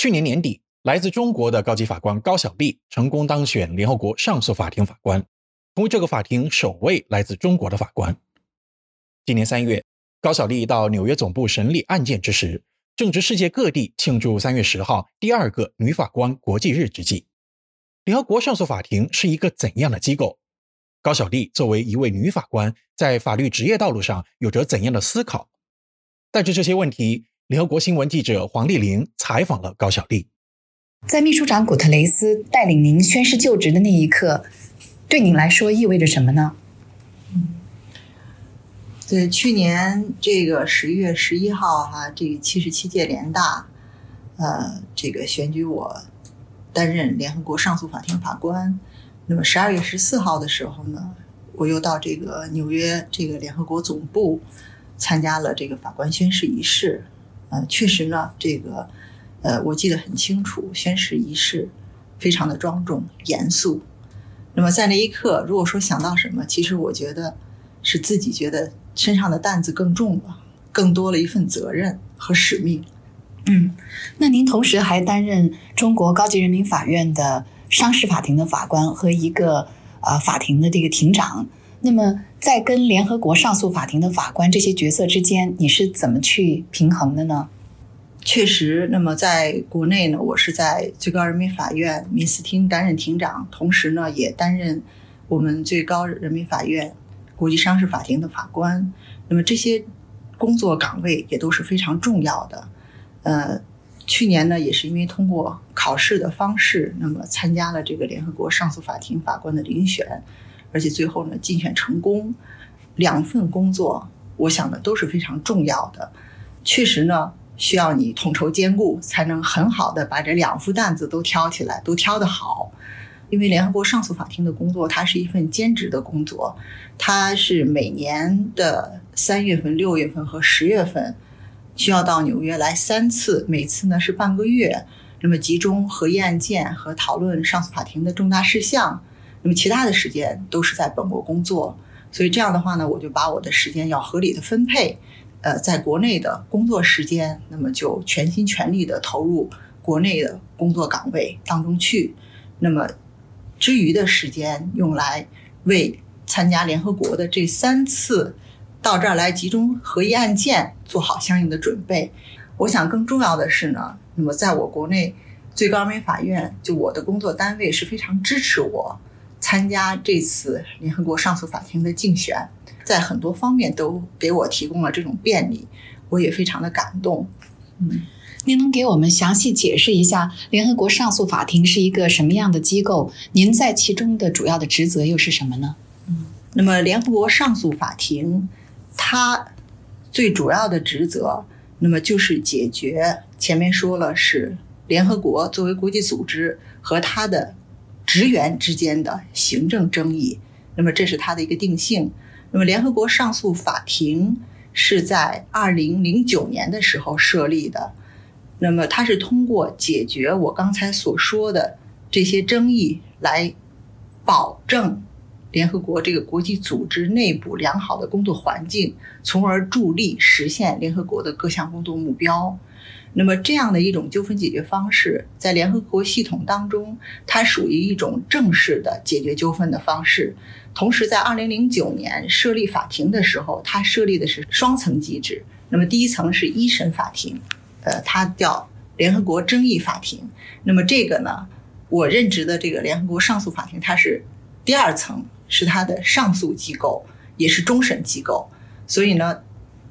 去年年底，来自中国的高级法官高小丽成功当选联合国上诉法庭法官，成为这个法庭首位来自中国的法官。今年三月，高小丽到纽约总部审理案件之时，正值世界各地庆祝三月十号第二个女法官国际日之际。联合国上诉法庭是一个怎样的机构？高小丽作为一位女法官，在法律职业道路上有着怎样的思考？带着这些问题，联合国新闻记者黄丽玲采访了高小丽。在秘书长古特雷斯带领您宣誓就职的那一刻，对您来说意味着什么呢？嗯，对，去年这个十一月十一号哈，这个七十七届联大，呃，这个选举我担任联合国上诉法庭法官。那么十二月十四号的时候呢，我又到这个纽约这个联合国总部参加了这个法官宣誓仪式。呃，确实呢，这个。呃，我记得很清楚，宣誓仪式非常的庄重严肃。那么在那一刻，如果说想到什么，其实我觉得是自己觉得身上的担子更重了，更多了一份责任和使命。嗯，那您同时还担任中国高级人民法院的商事法庭的法官和一个呃法庭的这个庭长。那么在跟联合国上诉法庭的法官这些角色之间，你是怎么去平衡的呢？确实，那么在国内呢，我是在最高人民法院民事厅担任庭长，同时呢，也担任我们最高人民法院国际商事法庭的法官。那么这些工作岗位也都是非常重要的。呃，去年呢，也是因为通过考试的方式，那么参加了这个联合国上诉法庭法官的遴选，而且最后呢，竞选成功。两份工作，我想呢，都是非常重要的。确实呢。需要你统筹兼顾，才能很好的把这两副担子都挑起来，都挑得好。因为联合国上诉法庭的工作，它是一份兼职的工作，它是每年的三月份、六月份和十月份需要到纽约来三次，每次呢是半个月，那么集中核议案件和讨论上诉法庭的重大事项。那么其他的时间都是在本国工作，所以这样的话呢，我就把我的时间要合理的分配。呃，在国内的工作时间，那么就全心全力的投入国内的工作岗位当中去。那么，之余的时间用来为参加联合国的这三次到这儿来集中合议案件做好相应的准备。我想更重要的是呢，那么在我国内最高人民法院，就我的工作单位是非常支持我参加这次联合国上诉法庭的竞选。在很多方面都给我提供了这种便利，我也非常的感动。嗯，您能给我们详细解释一下联合国上诉法庭是一个什么样的机构？您在其中的主要的职责又是什么呢？嗯，那么联合国上诉法庭它最主要的职责，那么就是解决前面说了是联合国作为国际组织和它的职员之间的行政争议，那么这是它的一个定性。那么，联合国上诉法庭是在二零零九年的时候设立的。那么，它是通过解决我刚才所说的这些争议，来保证联合国这个国际组织内部良好的工作环境，从而助力实现联合国的各项工作目标。那么，这样的一种纠纷解决方式，在联合国系统当中，它属于一种正式的解决纠纷的方式。同时，在二零零九年设立法庭的时候，它设立的是双层机制。那么，第一层是一审法庭，呃，它叫联合国争议法庭。那么，这个呢，我任职的这个联合国上诉法庭，它是第二层，是它的上诉机构，也是终审机构。所以呢，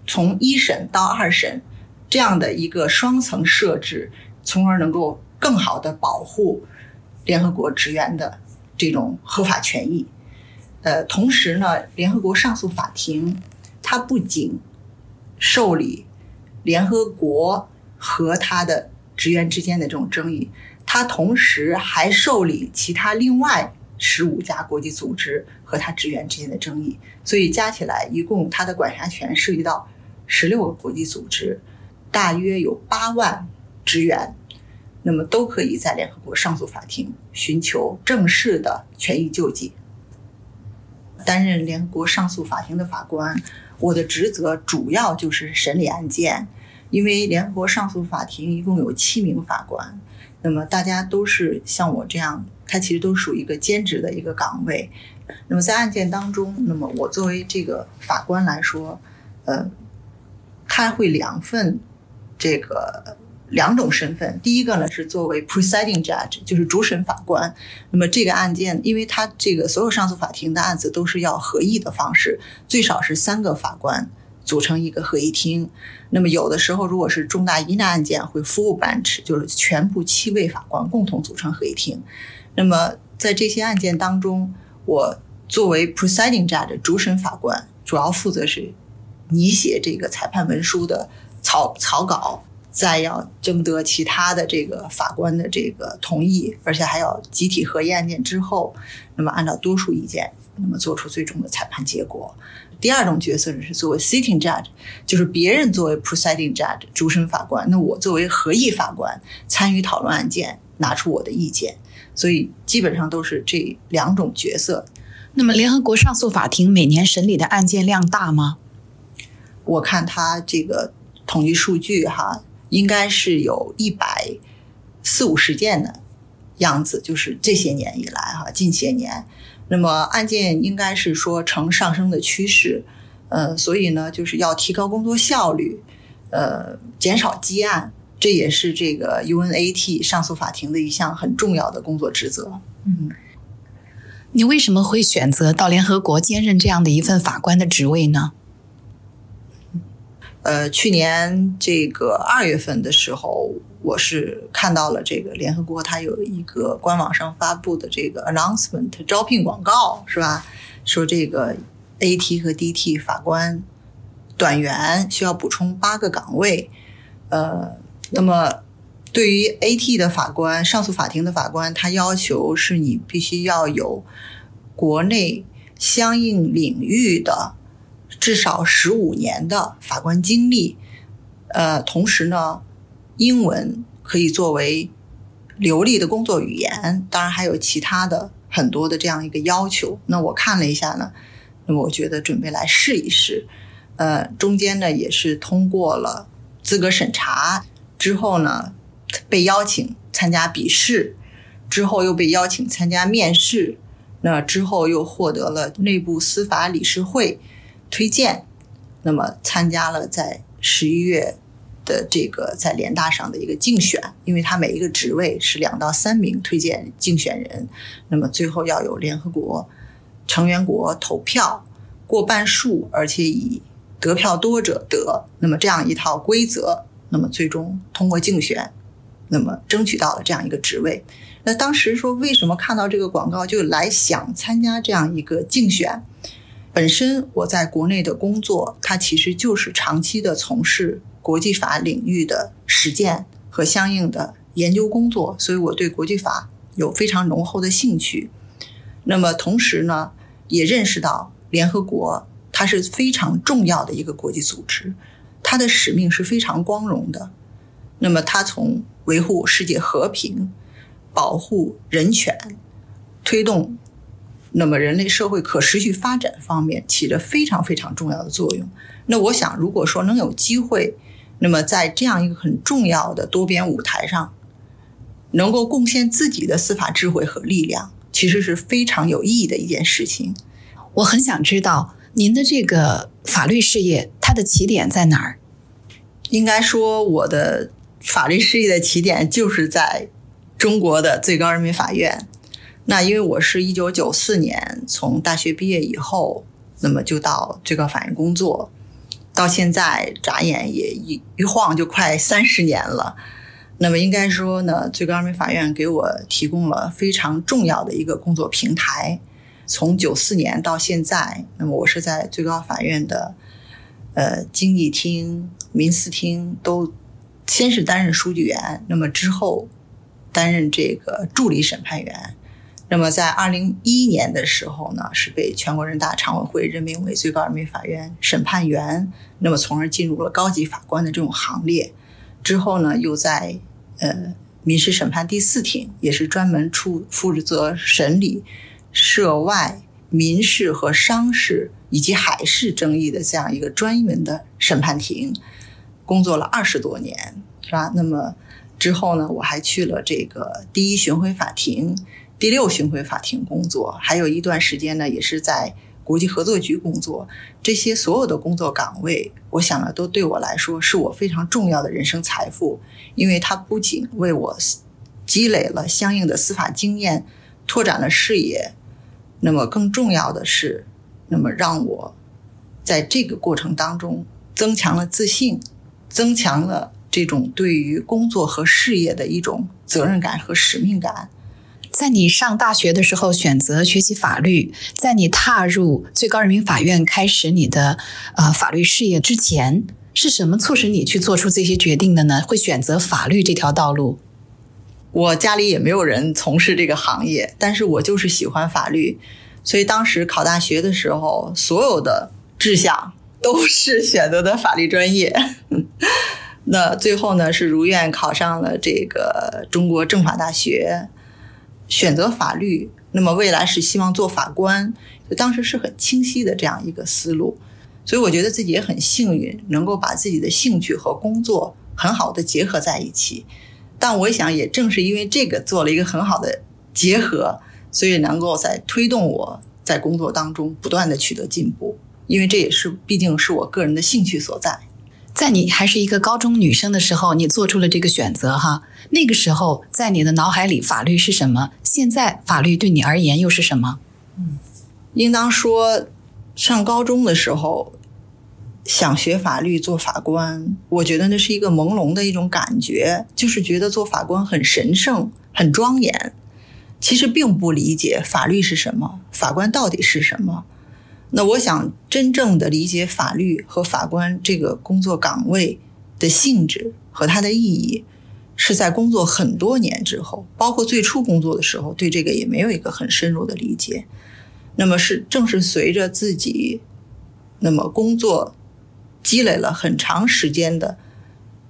从一审到二审这样的一个双层设置，从而能够更好的保护联合国职员的这种合法权益。呃，同时呢，联合国上诉法庭它不仅受理联合国和他的职员之间的这种争议，它同时还受理其他另外十五家国际组织和他职员之间的争议。所以加起来，一共他的管辖权涉及到十六个国际组织，大约有八万职员，那么都可以在联合国上诉法庭寻求正式的权益救济。担任联合国上诉法庭的法官，我的职责主要就是审理案件，因为联合国上诉法庭一共有七名法官，那么大家都是像我这样，他其实都属于一个兼职的一个岗位。那么在案件当中，那么我作为这个法官来说，呃，他会两份这个两种身份。第一个呢是作为 presiding judge，就是主审法官。那么这个案件，因为他这个所有上诉法庭的案子都是要合议的方式，最少是三个法官组成一个合议厅。那么有的时候，如果是重大疑难案件，会 full bench，就是全部七位法官共同组成合议庭。那么在这些案件当中，我作为 presiding judge 主审法官，主要负责是拟写这个裁判文书的草草稿，再要征得其他的这个法官的这个同意，而且还要集体合议案件之后，那么按照多数意见，那么做出最终的裁判结果。第二种角色呢是作为 sitting judge，就是别人作为 presiding judge 主审法官，那我作为合议法官参与讨论案件，拿出我的意见。所以基本上都是这两种角色。那么，联合国上诉法庭每年审理的案件量大吗？我看它这个统计数据哈，应该是有一百四五十件的样子，就是这些年以来哈，近些年，那么案件应该是说呈上升的趋势。呃，所以呢，就是要提高工作效率，呃，减少积案。这也是这个 UNAT 上诉法庭的一项很重要的工作职责。嗯，你为什么会选择到联合国兼任这样的一份法官的职位呢？呃，去年这个二月份的时候，我是看到了这个联合国它有一个官网上发布的这个 announcement 招聘广告，是吧？说这个 AT 和 DT 法官短员需要补充八个岗位，呃。那么，对于 AT 的法官、上诉法庭的法官，他要求是你必须要有国内相应领域的至少十五年的法官经历，呃，同时呢，英文可以作为流利的工作语言，当然还有其他的很多的这样一个要求。那我看了一下呢，那么我觉得准备来试一试，呃，中间呢也是通过了资格审查。之后呢，被邀请参加笔试，之后又被邀请参加面试，那之后又获得了内部司法理事会推荐，那么参加了在十一月的这个在联大上的一个竞选，因为他每一个职位是两到三名推荐竞选人，那么最后要有联合国成员国投票过半数，而且以得票多者得，那么这样一套规则。那么最终通过竞选，那么争取到了这样一个职位。那当时说为什么看到这个广告就来想参加这样一个竞选？本身我在国内的工作，它其实就是长期的从事国际法领域的实践和相应的研究工作，所以我对国际法有非常浓厚的兴趣。那么同时呢，也认识到联合国它是非常重要的一个国际组织。它的使命是非常光荣的，那么它从维护世界和平、保护人权、推动那么人类社会可持续发展方面起着非常非常重要的作用。那我想，如果说能有机会，那么在这样一个很重要的多边舞台上，能够贡献自己的司法智慧和力量，其实是非常有意义的一件事情。我很想知道您的这个法律事业。它的起点在哪儿？应该说，我的法律事业的起点就是在中国的最高人民法院。那因为我是一九九四年从大学毕业以后，那么就到最高法院工作，到现在眨眼也一一晃就快三十年了。那么应该说呢，最高人民法院给我提供了非常重要的一个工作平台。从九四年到现在，那么我是在最高法院的。呃，经济厅、民事厅都先是担任书记员，那么之后担任这个助理审判员。那么在二零一一年的时候呢，是被全国人大常委会任命为最高人民法院审判员，那么从而进入了高级法官的这种行列。之后呢，又在呃民事审判第四庭，也是专门出负责审理涉外民事和商事。以及海事争议的这样一个专门的审判庭，工作了二十多年，是吧？那么之后呢，我还去了这个第一巡回法庭、第六巡回法庭工作，还有一段时间呢，也是在国际合作局工作。这些所有的工作岗位，我想呢，都对我来说是我非常重要的人生财富，因为它不仅为我积累了相应的司法经验，拓展了视野，那么更重要的是，那么让我在这个过程当中增强了自信。增强了这种对于工作和事业的一种责任感和使命感。在你上大学的时候选择学习法律，在你踏入最高人民法院开始你的呃法律事业之前，是什么促使你去做出这些决定的呢？会选择法律这条道路？我家里也没有人从事这个行业，但是我就是喜欢法律，所以当时考大学的时候，所有的志向。都是选择的法律专业，那最后呢是如愿考上了这个中国政法大学，选择法律。那么未来是希望做法官，就当时是很清晰的这样一个思路。所以我觉得自己也很幸运，能够把自己的兴趣和工作很好的结合在一起。但我想，也正是因为这个做了一个很好的结合，所以能够在推动我在工作当中不断的取得进步。因为这也是毕竟是我个人的兴趣所在，在你还是一个高中女生的时候，你做出了这个选择哈。那个时候，在你的脑海里，法律是什么？现在，法律对你而言又是什么？嗯，应当说，上高中的时候想学法律做法官，我觉得那是一个朦胧的一种感觉，就是觉得做法官很神圣、很庄严。其实并不理解法律是什么，法官到底是什么。那我想真正的理解法律和法官这个工作岗位的性质和它的意义，是在工作很多年之后，包括最初工作的时候，对这个也没有一个很深入的理解。那么是正是随着自己那么工作积累了很长时间的，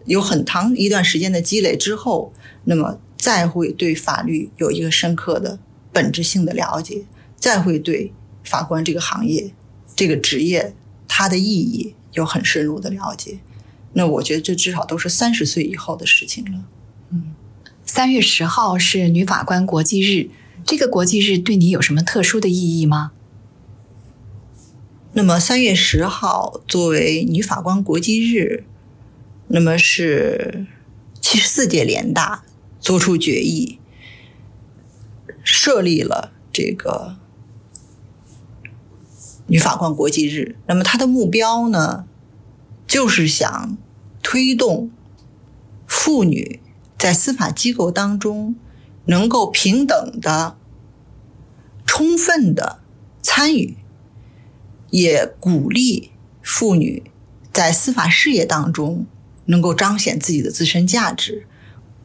有很长一段时间的积累之后，那么再会对法律有一个深刻的本质性的了解，再会对。法官这个行业，这个职业，它的意义有很深入的了解。那我觉得这至少都是三十岁以后的事情了。三月十号是女法官国际日，这个国际日对你有什么特殊的意义吗？那么三月十号作为女法官国际日，那么是七十四届联大作出决议，设立了这个。女法官国际日，那么它的目标呢，就是想推动妇女在司法机构当中能够平等的、充分的参与，也鼓励妇女在司法事业当中能够彰显自己的自身价值。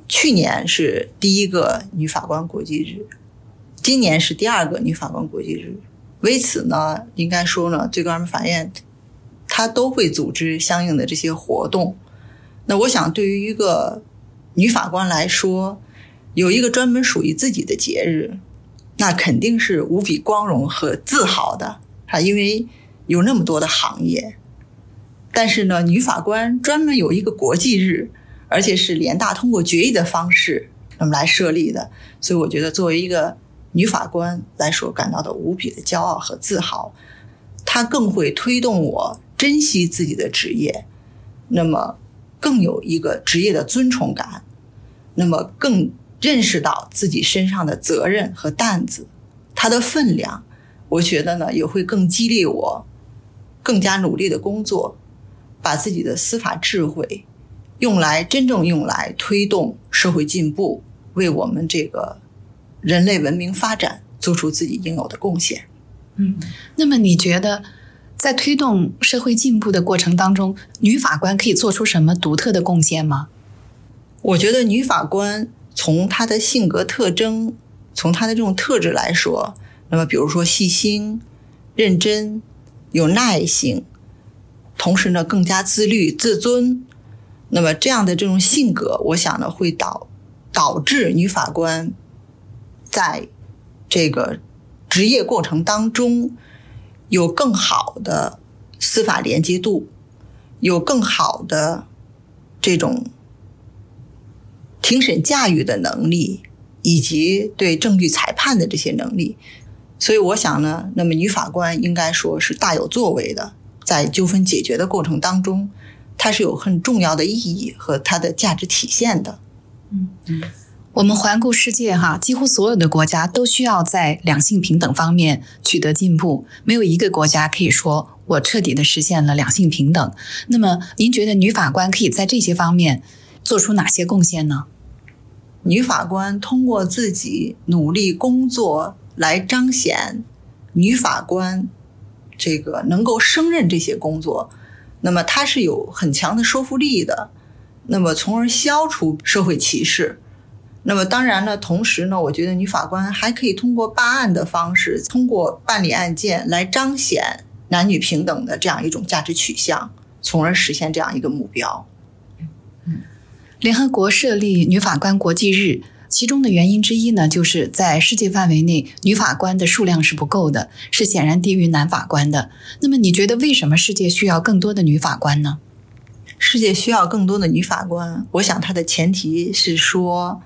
去年是第一个女法官国际日，今年是第二个女法官国际日。为此呢，应该说呢，最高人民法院他都会组织相应的这些活动。那我想，对于一个女法官来说，有一个专门属于自己的节日，那肯定是无比光荣和自豪的啊！因为有那么多的行业，但是呢，女法官专门有一个国际日，而且是联大通过决议的方式那么来设立的，所以我觉得作为一个。女法官来说，感到的无比的骄傲和自豪，她更会推动我珍惜自己的职业，那么更有一个职业的尊崇感，那么更认识到自己身上的责任和担子，它的分量，我觉得呢也会更激励我，更加努力的工作，把自己的司法智慧用来真正用来推动社会进步，为我们这个。人类文明发展做出自己应有的贡献。嗯，那么你觉得，在推动社会进步的过程当中，女法官可以做出什么独特的贡献吗？我觉得女法官从她的性格特征，从她的这种特质来说，那么比如说细心、认真、有耐性，同时呢更加自律、自尊，那么这样的这种性格，我想呢会导导致女法官。在这个职业过程当中，有更好的司法连接度，有更好的这种庭审驾驭的能力，以及对证据裁判的这些能力。所以我想呢，那么女法官应该说是大有作为的，在纠纷解决的过程当中，它是有很重要的意义和它的价值体现的。嗯嗯。我们环顾世界，哈，几乎所有的国家都需要在两性平等方面取得进步，没有一个国家可以说我彻底的实现了两性平等。那么，您觉得女法官可以在这些方面做出哪些贡献呢？女法官通过自己努力工作来彰显女法官这个能够胜任这些工作，那么她是有很强的说服力的，那么从而消除社会歧视。那么当然呢，同时呢，我觉得女法官还可以通过办案的方式，通过办理案件来彰显男女平等的这样一种价值取向，从而实现这样一个目标。嗯，联合国设立女法官国际日，其中的原因之一呢，就是在世界范围内，女法官的数量是不够的，是显然低于男法官的。那么你觉得为什么世界需要更多的女法官呢？世界需要更多的女法官，我想它的前提是说。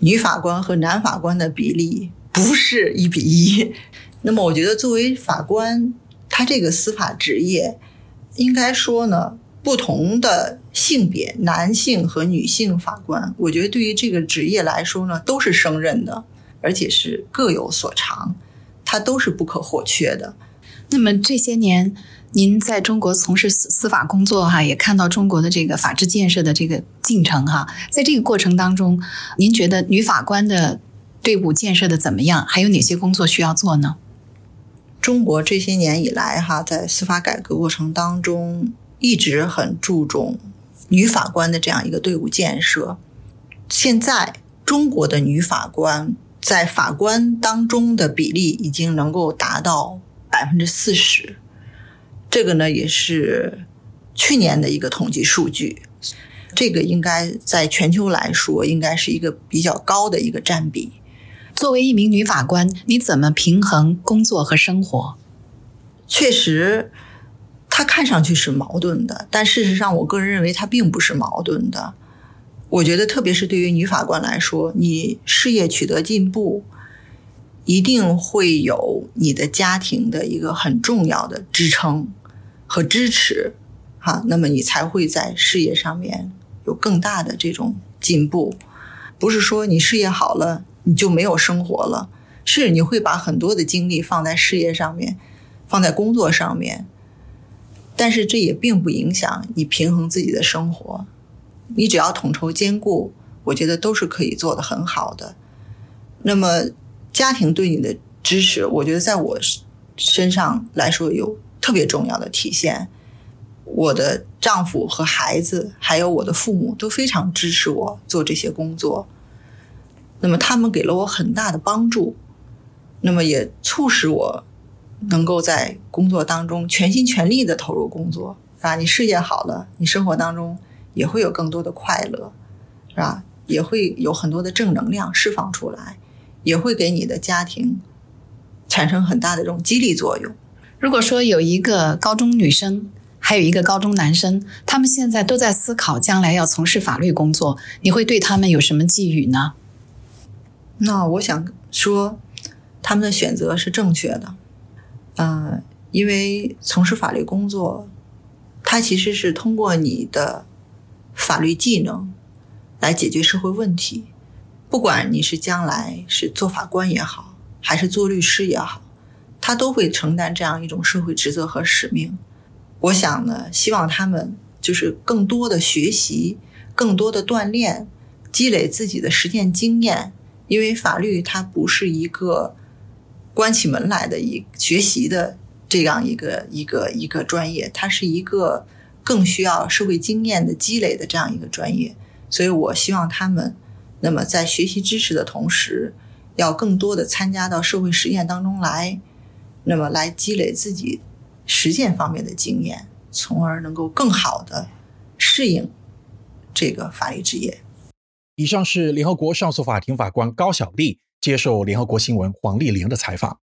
女法官和男法官的比例不是一比一，那么我觉得作为法官，他这个司法职业，应该说呢，不同的性别，男性和女性法官，我觉得对于这个职业来说呢，都是胜任的，而且是各有所长，它都是不可或缺的。那么这些年。您在中国从事司司法工作哈，也看到中国的这个法治建设的这个进程哈。在这个过程当中，您觉得女法官的队伍建设的怎么样？还有哪些工作需要做呢？中国这些年以来哈，在司法改革过程当中，一直很注重女法官的这样一个队伍建设。现在中国的女法官在法官当中的比例已经能够达到百分之四十。这个呢也是去年的一个统计数据，这个应该在全球来说应该是一个比较高的一个占比。作为一名女法官，你怎么平衡工作和生活？确实，它看上去是矛盾的，但事实上，我个人认为它并不是矛盾的。我觉得，特别是对于女法官来说，你事业取得进步。一定会有你的家庭的一个很重要的支撑和支持，哈，那么你才会在事业上面有更大的这种进步。不是说你事业好了你就没有生活了，是你会把很多的精力放在事业上面，放在工作上面，但是这也并不影响你平衡自己的生活。你只要统筹兼顾，我觉得都是可以做得很好的。那么。家庭对你的支持，我觉得在我身上来说有特别重要的体现。我的丈夫和孩子，还有我的父母都非常支持我做这些工作。那么他们给了我很大的帮助，那么也促使我能够在工作当中全心全力的投入工作，是吧？你事业好了，你生活当中也会有更多的快乐，是吧？也会有很多的正能量释放出来。也会给你的家庭产生很大的这种激励作用。如果说有一个高中女生，还有一个高中男生，他们现在都在思考将来要从事法律工作，你会对他们有什么寄语呢？那我想说，他们的选择是正确的。嗯，因为从事法律工作，它其实是通过你的法律技能来解决社会问题。不管你是将来是做法官也好，还是做律师也好，他都会承担这样一种社会职责和使命。我想呢，希望他们就是更多的学习，更多的锻炼，积累自己的实践经验。因为法律它不是一个关起门来的一学习的这样一个一个一个专业，它是一个更需要社会经验的积累的这样一个专业。所以我希望他们。那么，在学习知识的同时，要更多的参加到社会实践当中来，那么来积累自己实践方面的经验，从而能够更好的适应这个法律职业。以上是联合国上诉法庭法官高晓丽接受联合国新闻黄丽玲的采访。